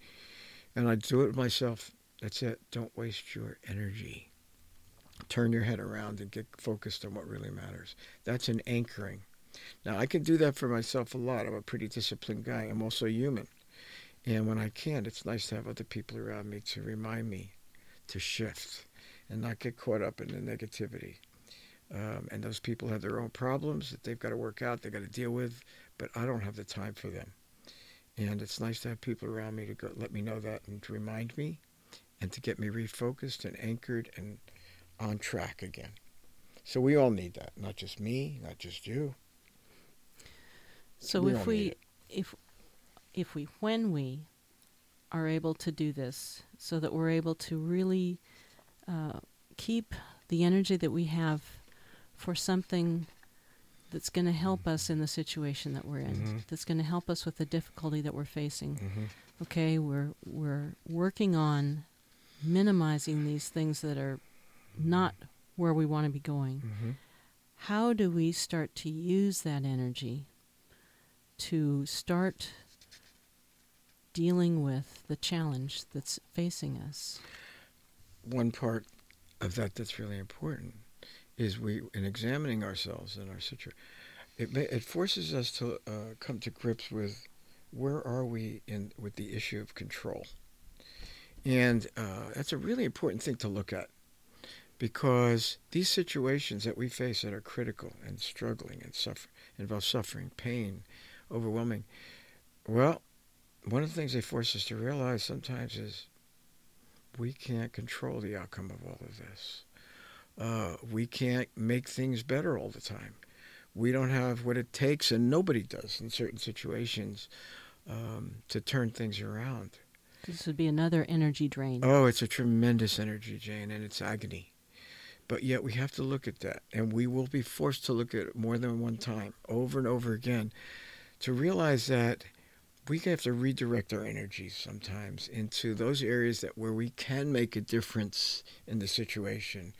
Speaker 2: And I do it myself. That's it. Don't waste your energy. Turn your head around and get focused on what really matters. That's an anchoring. Now, I can do that for myself a lot. I'm a pretty disciplined guy. I'm also human. And when I can't, it's nice to have other people around me to remind me to shift and not get caught up in the negativity. Um, and those people have their own problems that they've got to work out, they've got to deal with, but I don't have the time for them. And it's nice to have people around me to go, let me know that and to remind me and to get me refocused and anchored and on track again. So we all need that, not just me, not just you.
Speaker 1: So
Speaker 2: We
Speaker 1: if we if if we when we are able to do this so that we're able to really uh, keep the energy that we have for something that's going to help us in the situation that we're in
Speaker 2: Mhm.
Speaker 1: that's going to help us with the difficulty that we're facing
Speaker 2: Mm-hmm.
Speaker 1: okay we're we're working on minimizing these things that are not where we want to be going
Speaker 2: Mm-hmm.
Speaker 1: how do we start to use that energy to start dealing with the challenge that's facing us?
Speaker 2: One part of that that's really important is we, in examining ourselves and our situation, it ma- it forces us to uh, come to grips with where are we in with the issue of control, and uh, that's a really important thing to look at because these situations that we face that are critical and struggling and suffer involve suffering, pain, overwhelming. Well, one of the things they force us to realize sometimes is we can't control the outcome of all of this. Uh, we can't make things better all the time. We don't have what it takes, and nobody does in certain situations um, to turn things around.
Speaker 1: This would be another energy drain.
Speaker 2: Oh, it's a tremendous energy drain, and it's agony. But yet we have to look at that, and we will be forced to look at it more than one time, over and over again, to realize that we have to redirect our energies sometimes into those areas that where we can make a difference in the situation,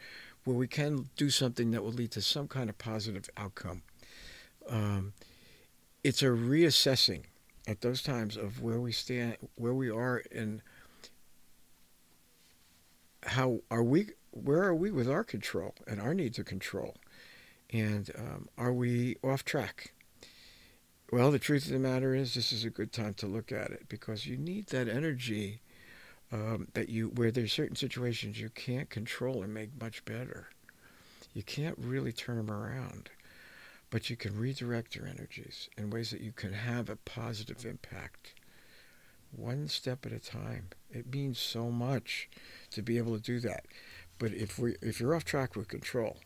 Speaker 2: where we can do something that will lead to some kind of positive outcome. Um, it's a reassessing at those times of where we stand, where we are, and how are we? Where are we with our control and our need to control, and um, are we off track? Well, the truth of the matter is, this is a good time to look at it because you need that energy um, that you, where there's certain situations you can't control and make much better. You can't really turn them around, but you can redirect your energies in ways that you can have a positive impact. One step at a time. It means so much to be able to do that. But if we, if you're off track with control,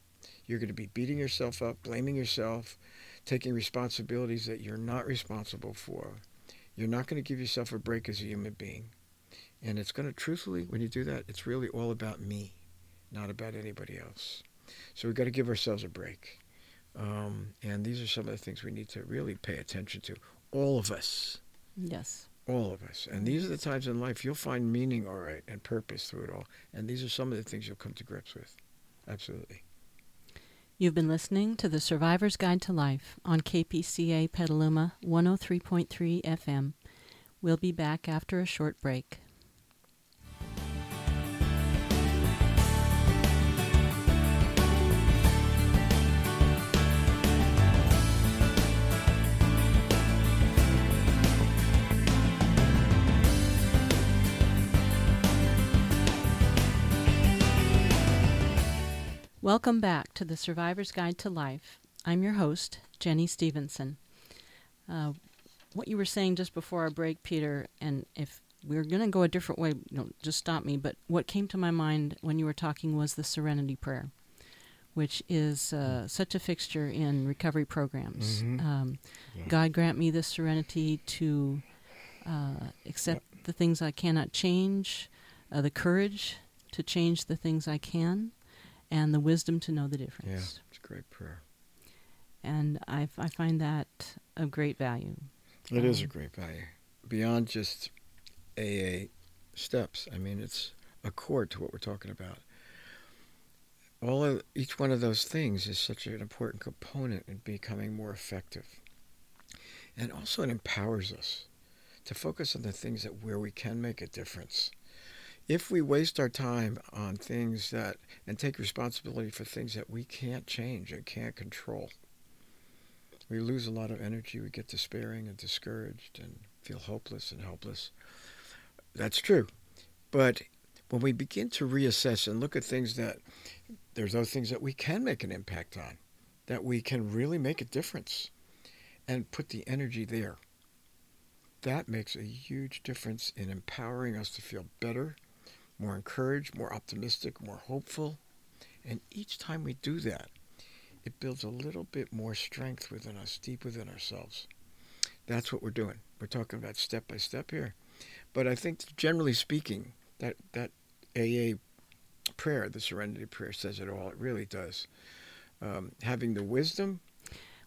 Speaker 2: you're going to be beating yourself up, blaming yourself, taking responsibilities that you're not responsible for. You're not going to give yourself a break as a human being. And it's going to, truthfully, when you do that, it's really all about me, not about anybody else. So we've got to give ourselves a break. Um, and these are some of the things we need to really pay attention to. All of us.
Speaker 1: Yes.
Speaker 2: All of us. And these are the times in life you'll find meaning, all right, and purpose through it all. And these are some of the things you'll come to grips with. Absolutely.
Speaker 1: You've been listening to The Survivor's Guide to Life on KPCA Petaluma 103.3 FM. We'll be back after a short break. Welcome back to the Survivor's Guide to Life. I'm your host, Jenny Stevenson. Uh, what you were saying just before our break, Peter, and if we're going to go a different way, you know, just stop me. But what came to my mind when you were talking was the Serenity Prayer, which is uh, such a fixture in recovery programs.
Speaker 2: Mhm.
Speaker 1: Um,
Speaker 2: Yeah.
Speaker 1: God grant me the serenity to uh, accept the things I cannot change, uh, the courage to change the things I can, and the wisdom to know the difference.
Speaker 2: Yeah, it's a great prayer.
Speaker 1: And I, I find that of great value.
Speaker 2: It is a
Speaker 1: Um,
Speaker 2: great value. Beyond just AA steps, I mean, it's a core to what we're talking about. All of each one of those things is such an important component in becoming more effective. And also it empowers us to focus on the things that where we can make a difference. If we waste our time on things that and take responsibility for things that we can't change and can't control, we lose a lot of energy. We get despairing and discouraged and feel hopeless and helpless. That's true. But when we begin to reassess and look at things that there's those things that we can make an impact on, that we can really make a difference and put the energy there. That makes a huge difference in empowering us to feel better, more encouraged, more optimistic, more hopeful. And each time we do that, it builds a little bit more strength within us, deep within ourselves. That's what we're doing. We're talking about step by step here. But I think, generally speaking, that, that AA prayer, the Serenity Prayer, says it all. It really does. Um, having the wisdom,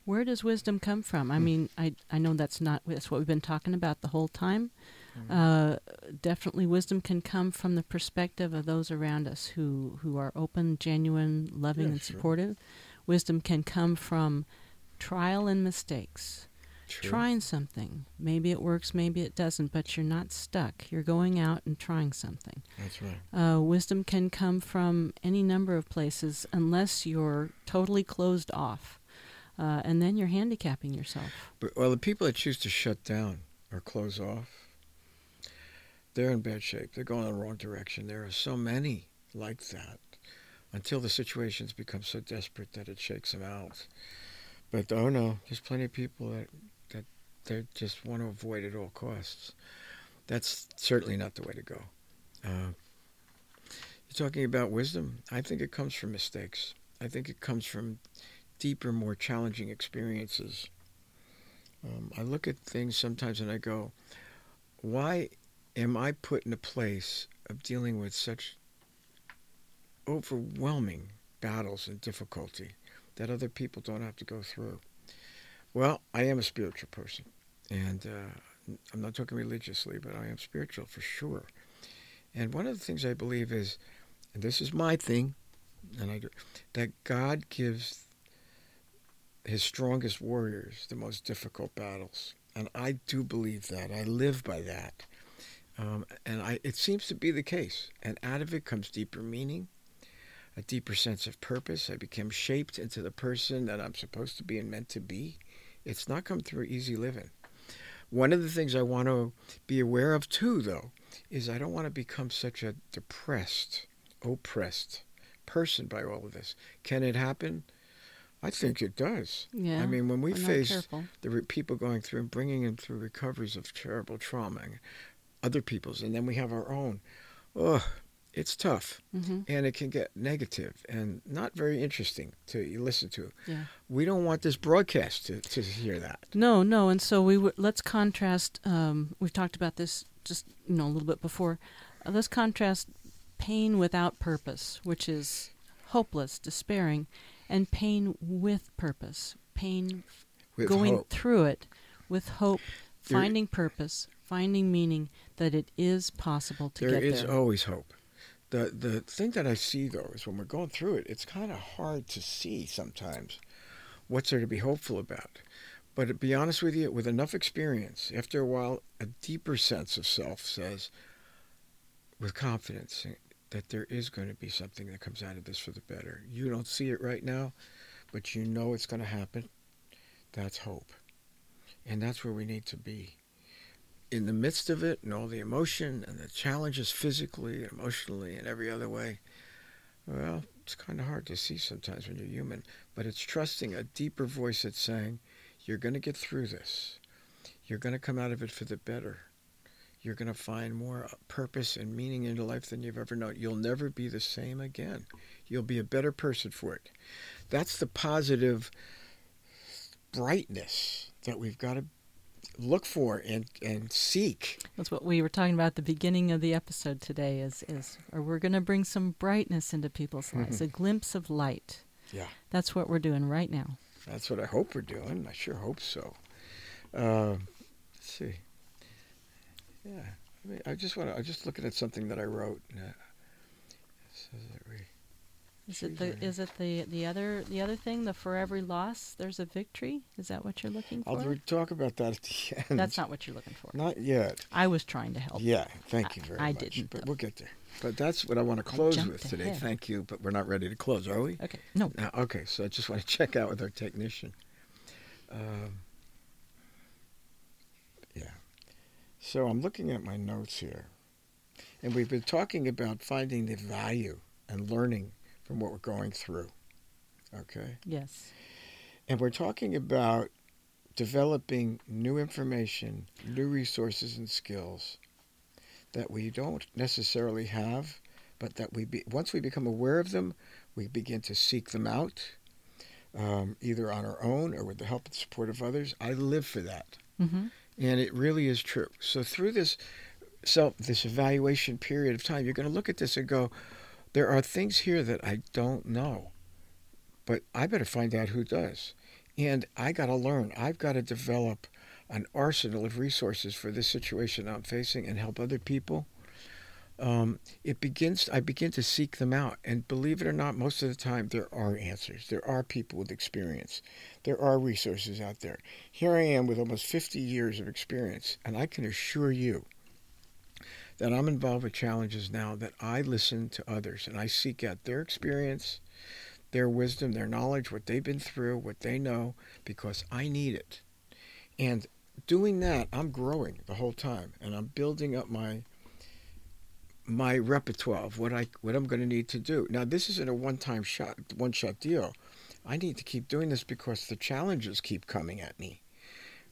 Speaker 1: Where does wisdom come from? I
Speaker 2: Hmm.
Speaker 1: mean, I, I know that's not that's what we've been talking about the whole time.
Speaker 2: Mm-hmm.
Speaker 1: Uh, definitely, wisdom can come from the perspective of those around us who, who are open, genuine, loving,
Speaker 2: Yeah,
Speaker 1: and
Speaker 2: sure.
Speaker 1: supportive. Wisdom can come from trial and mistakes.
Speaker 2: True.
Speaker 1: Trying something. Maybe it works, maybe it doesn't, but you're not stuck. You're going out and trying something.
Speaker 2: That's right.
Speaker 1: Uh, wisdom can come from any number of places unless you're totally closed off. Uh, and then you're handicapping yourself.
Speaker 2: But, well, the people that choose to shut down or close off, they're in bad shape. They're going in the wrong direction. There are so many like that until the situations become so desperate that it shakes them out. But oh no, there's plenty of people that that they just want to avoid at all costs. That's certainly not the way to go. Uh, You're talking about wisdom? I think it comes from mistakes. I think it comes from deeper, more challenging experiences. Um, I look at things sometimes and I go, why am I put in a place of dealing with such overwhelming battles and difficulty that other people don't have to go through? Well, I am a spiritual person, and uh, I'm not talking religiously, but I am spiritual for sure. And one of the things I believe is, and this is my thing, and I do, that God gives his strongest warriors the most difficult battles. And I do believe that. I live by that. Um, and I, it seems to be the case. And out of it comes deeper meaning, a deeper sense of purpose. I became shaped into the person that I'm supposed to be and meant to be. It's not come through easy living. One of the things I want to be aware of too, though, is I don't want to become such a depressed, oppressed person by all of this. Can it happen? I think it does.
Speaker 1: Yeah.
Speaker 2: I mean, when we face the re- people going through and bringing them through recoveries of terrible trauma, other people's, and then we have our own. Oh, it's tough,
Speaker 1: hmm
Speaker 2: and it can get negative and not very interesting to listen to.
Speaker 1: Yeah.
Speaker 2: We don't want this broadcast to, to hear that.
Speaker 1: No, no, and so we w- let's contrast. Um, we've talked about this just you know a little bit before. Uh, let's contrast pain without purpose, which is hopeless, despairing, and pain with purpose, pain
Speaker 2: With
Speaker 1: going
Speaker 2: hope.
Speaker 1: through it with hope,
Speaker 2: There-
Speaker 1: finding purpose, finding meaning that it is possible to
Speaker 2: There
Speaker 1: get
Speaker 2: is
Speaker 1: there.
Speaker 2: always hope. The the thing that I see though is when we're going through it, it's kind of hard to see sometimes what's there to be hopeful about. But to be honest with you, with enough experience, after a while, a deeper sense of self says, with confidence, eh, that there is going to be something that comes out of this for the better. You don't see it right now, but you know it's going to happen. That's hope. And that's where we need to be in the midst of it and all the emotion and the challenges physically emotionally and every other way, well, it's kind of hard to see sometimes when you're human. But it's trusting a deeper voice that's saying, you're going to get through this. You're going to come out of it for the better. You're going to find more purpose and meaning in your life than you've ever known. You'll never be the same again. You'll be a better person for it. That's the positive brightness that we've got to look for and, and seek.
Speaker 1: That's what we were talking about at the beginning of the episode today. Is is or we're going to bring some brightness into people's lives, a glimpse of light.
Speaker 2: Yeah.
Speaker 1: That's what we're doing right now.
Speaker 2: That's what I hope we're doing. I sure hope so. Uh, let's see. Yeah, I, mean, I just want to. I'm just looking at something that I wrote. Uh, it says that we.
Speaker 1: Is it the is it the the other the other thing the for every loss there's a victory? Is that what you're looking for?
Speaker 2: I'll talk about that at the end.
Speaker 1: That's not what you're looking for.
Speaker 2: Not yet.
Speaker 1: I was trying to help.
Speaker 2: Yeah, thank you very
Speaker 1: I
Speaker 2: much.
Speaker 1: I didn't,
Speaker 2: but
Speaker 1: though.
Speaker 2: we'll get there. But that's what I want to close with today.
Speaker 1: ahead.
Speaker 2: Thank you, but we're not ready to close, are we?
Speaker 1: Okay. No.
Speaker 2: Now, okay, so I just want to check out with our technician. Um, yeah. So I'm looking at my notes here, and we've been talking about finding the value and learning from what we're going through. Okay?
Speaker 1: Yes.
Speaker 2: And we're talking about developing new information, new resources and skills that we don't necessarily have, but that we be, once we become aware of them, we begin to seek them out, um, either on our own or with the help and support of others. I live for that,
Speaker 1: Mm-hmm.
Speaker 2: and it really is true. So through this self, this evaluation period of time, you're going to look at this and go, there are things here that I don't know, but I better find out who does. And I got to learn. I've got to develop an arsenal of resources for this situation I'm facing and help other people. Um, it begins. I begin to seek them out, and believe it or not, most of the time there are answers. There are people with experience. There are resources out there. Here I am with almost 50 years of experience, and I can assure you that I'm involved with challenges now that I listen to others and I seek out their experience, their wisdom, their knowledge, what they've been through, what they know, because I need it. And doing that, I'm growing the whole time, and I'm building up my my repertoire of what I what I'm going to need to do. Now, this isn't a one-time shot, one-shot deal. I need to keep doing this because the challenges keep coming at me,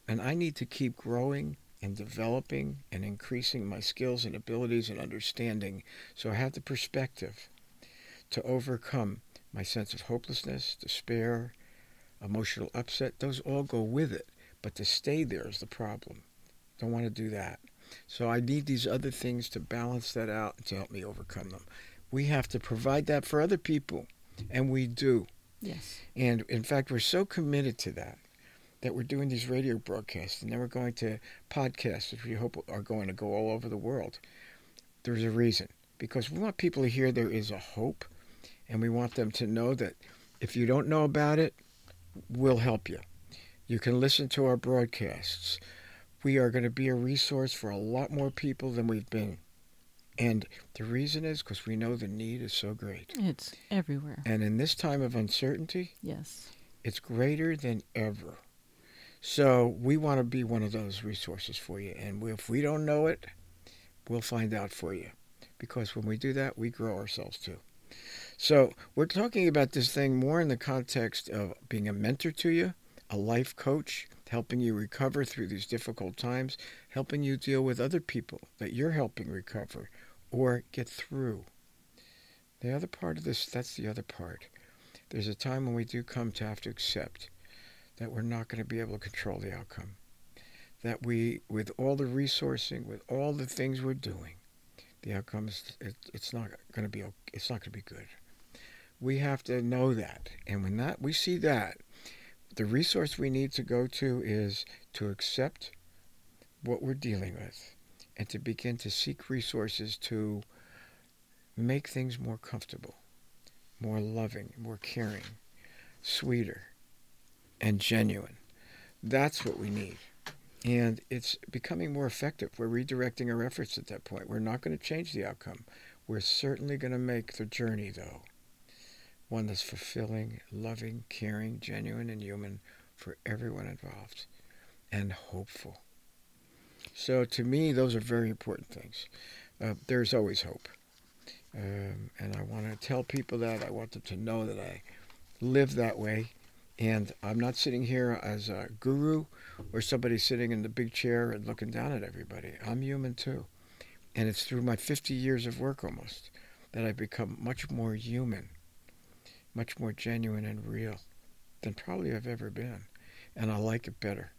Speaker 2: and I need to keep growing and developing and increasing my skills and abilities and understanding so I have the perspective to overcome my sense of hopelessness, despair, emotional upset. Those all go with it. But to stay there is the problem. Don't want to do that. So I need these other things to balance that out and to help me overcome them. We have to provide that for other people, and we do.
Speaker 1: Yes.
Speaker 2: And in fact, we're so committed to that that we're doing these radio broadcasts and then we're going to podcasts, which we hope are going to go all over the world. There's a reason because we want people to hear there is a hope, and we want them to know that if you don't know about it, we'll help you. You can listen to our broadcasts. We are going to be a resource for a lot more people than we've been. And the reason is because we know the need is so great.
Speaker 1: It's everywhere.
Speaker 2: And in this time of uncertainty,
Speaker 1: Yes.
Speaker 2: it's greater than ever. So we want to be one of those resources for you. And if we don't know it, we'll find out for you. Because when we do that, we grow ourselves too. So we're talking about this thing more in the context of being a mentor to you, a life coach, helping you recover through these difficult times, helping you deal with other people that you're helping recover or get through. The other part of this, that's the other part. There's a time when we do come to have to accept that we're not going to be able to control the outcome. That we, with all the resourcing, with all the things we're doing, the outcome is it, it's not going to be it's not going to be good. We have to know that, and when that we see that, the resource we need to go to is to accept what we're dealing with, and to begin to seek resources to make things more comfortable, more loving, more caring, sweeter, and genuine. That's what we need. And it's becoming more effective. We're redirecting our efforts at that point. We're not going to change the outcome. We're certainly going to make the journey, though, one that's fulfilling, loving, caring, genuine, and human for everyone involved, and hopeful. So, to me, those are very important things. Uh, there's always hope. Um, and I want to tell people that. I want them to know that I live that way. And I'm not sitting here as a guru or somebody sitting in the big chair and looking down at everybody. I'm human too. And it's through my 50 years of work almost that I've become much more human, much more genuine and real than probably I've ever been. And I like it better.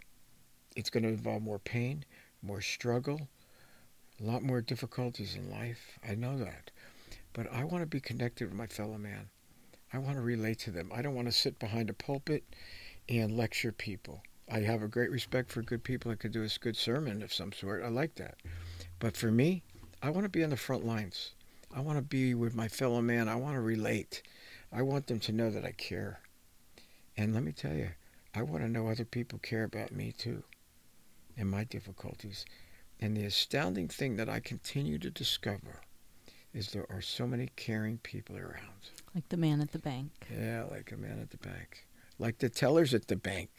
Speaker 2: It's going to involve more pain, more struggle, a lot more difficulties in life. I know that. But I want to be connected with my fellow man. I want to relate to them. I don't want to sit behind a pulpit and lecture people. I have a great respect for good people that could do a good sermon of some sort. I like that. But for me, I want to be on the front lines. I want to be with my fellow man. I want to relate. I want them to know that I care. And let me tell you, I want to know other people care about me too and my difficulties. And the astounding thing that I continue to discover is there are so many caring people around.
Speaker 1: Like the man at the bank.
Speaker 2: Yeah, like a man at the bank, like the tellers at the bank.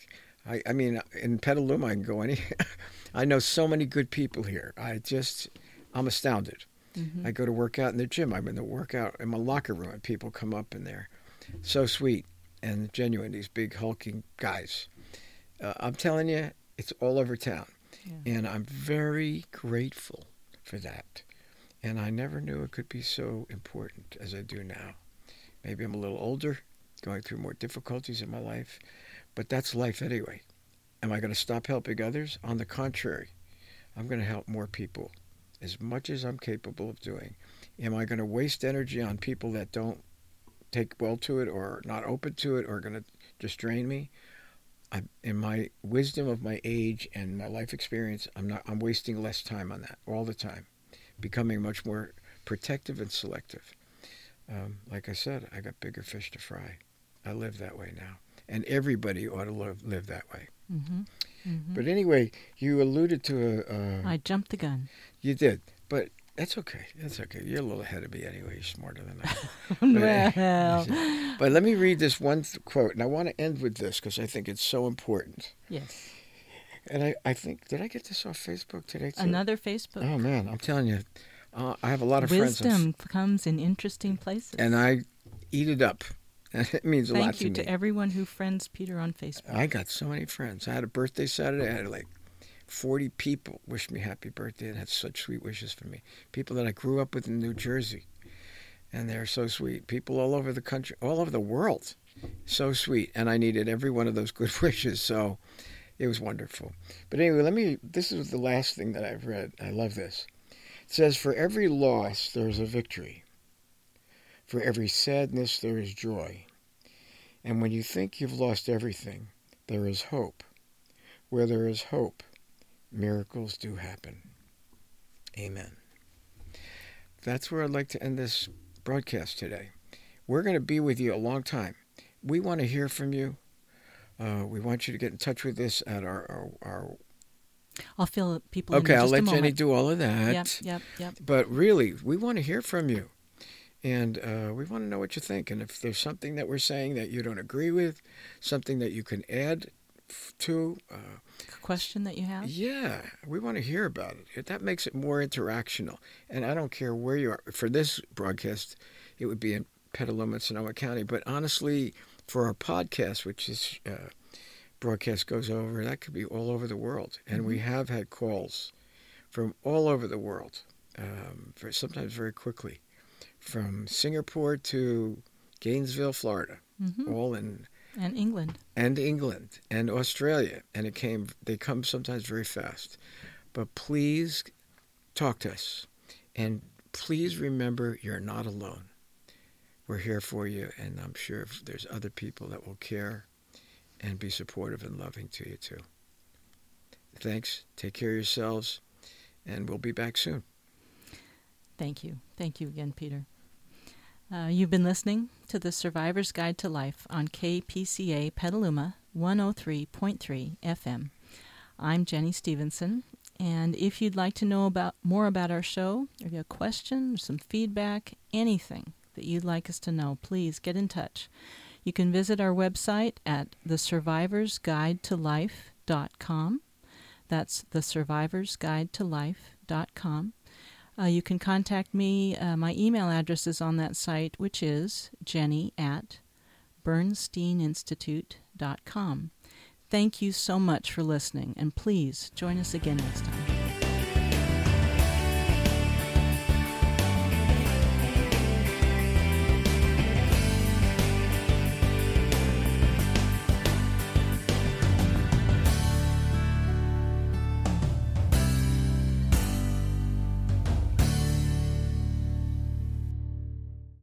Speaker 2: I, I mean, in Petaluma, I can go any. I know so many good people here. I just, I'm astounded.
Speaker 1: Mhm.
Speaker 2: I go to work out in the gym. I'm in the workout in my locker room, and people come up in there, so sweet and genuine. These big hulking guys. Uh, I'm telling you, it's all over town,
Speaker 1: Yeah.
Speaker 2: and I'm very grateful for that. And I never knew it could be so important as I do now. Maybe I'm a little older, going through more difficulties in my life, but that's life anyway. Am I going to stop helping others? On the contrary, I'm going to help more people as much as I'm capable of doing. Am I going to waste energy on people that don't take well to it or not open to it or going to just drain me? I, in my wisdom of my age and my life experience, I'm not. I'm wasting less time on that all the time, becoming much more protective and selective. Um, like I said, I got bigger fish to fry. I live that way now, and everybody ought to live, live that way.
Speaker 1: Mm-hmm. Mm-hmm.
Speaker 2: But anyway, you alluded to a. a
Speaker 1: I jumped the gun.
Speaker 2: you did, but that's okay. That's okay. You're a little ahead of me anyway. You're smarter than I. Am.
Speaker 1: Well,
Speaker 2: But let me read this one th- quote, and I want to end with this because I think it's so important.
Speaker 1: yes.
Speaker 2: And I, I think, did I get this off Facebook today? Too?
Speaker 1: Another Facebook.
Speaker 2: Oh man, I'm telling you, uh, I have a lot of friends,
Speaker 1: Wisdom comes in interesting places.
Speaker 2: and I eat it up. It means a lot to me.
Speaker 1: Thank you to everyone who friends Peter on Facebook.
Speaker 2: I got so many friends. I had a birthday Saturday. I had like 40 people wished me happy birthday and had such sweet wishes for me. People that I grew up with in New Jersey. And they're so sweet. People all over the country, all over the world. So sweet. And I needed every one of those good wishes. So it was wonderful. But anyway, let me, this is the last thing that I've read. I love this. Says, For every loss, there is a victory. For every sadness, there is joy. And when you think you've lost everything, there is hope. Where there is hope, miracles do happen. Amen. That's where I'd like to end this broadcast today. We're going to be with you a long time. We want to hear from you. Uh, we want you to get in touch with us at our, our, our
Speaker 1: I'll fill people.
Speaker 2: Okay, I'll let
Speaker 1: a
Speaker 2: Jenny do all of that.
Speaker 1: Yep, yep, yep.
Speaker 2: But really, we want to hear from you. And uh, we want to know what you think. And if there's something that we're saying that you don't agree with, something that you can add f- to, uh,
Speaker 1: Question that you have?
Speaker 2: yeah, we want to hear about it. That makes it more interactional. And I don't care where you are. For this broadcast, it would be in Petaluma, Sonoma County. But honestly, for our podcast, which is uh, broadcast goes over, that could be all over the world. And we have had calls from all over the world, um, for sometimes very quickly, from Singapore to Gainesville, Florida,
Speaker 1: hmm
Speaker 2: all in
Speaker 1: And England.
Speaker 2: and England and Australia, and it came. They come sometimes very fast, but please talk to us, and please remember you're not alone. We're here for you, and I'm sure there's other people that will care and be supportive and loving to you too. Thanks. Take care of yourselves, and we'll be back soon.
Speaker 1: Thank you. Thank you again, Peter. Uh, you've been listening to the Survivor's Guide to Life on KPCA Petaluma 103.3 FM. I'm Jenny Stevenson, and if you'd like to know about more about our show, or you have a question, some feedback, anything that you'd like us to know, please get in touch. You can visit our website at thesurvivorsguidetolife.com. That's thesurvivorsguidetolife.com. Uh, you can contact me. Uh, my email address is on that site, which is jenny at bernsteininstitute.com. Thank you so much for listening, and please join us again next time.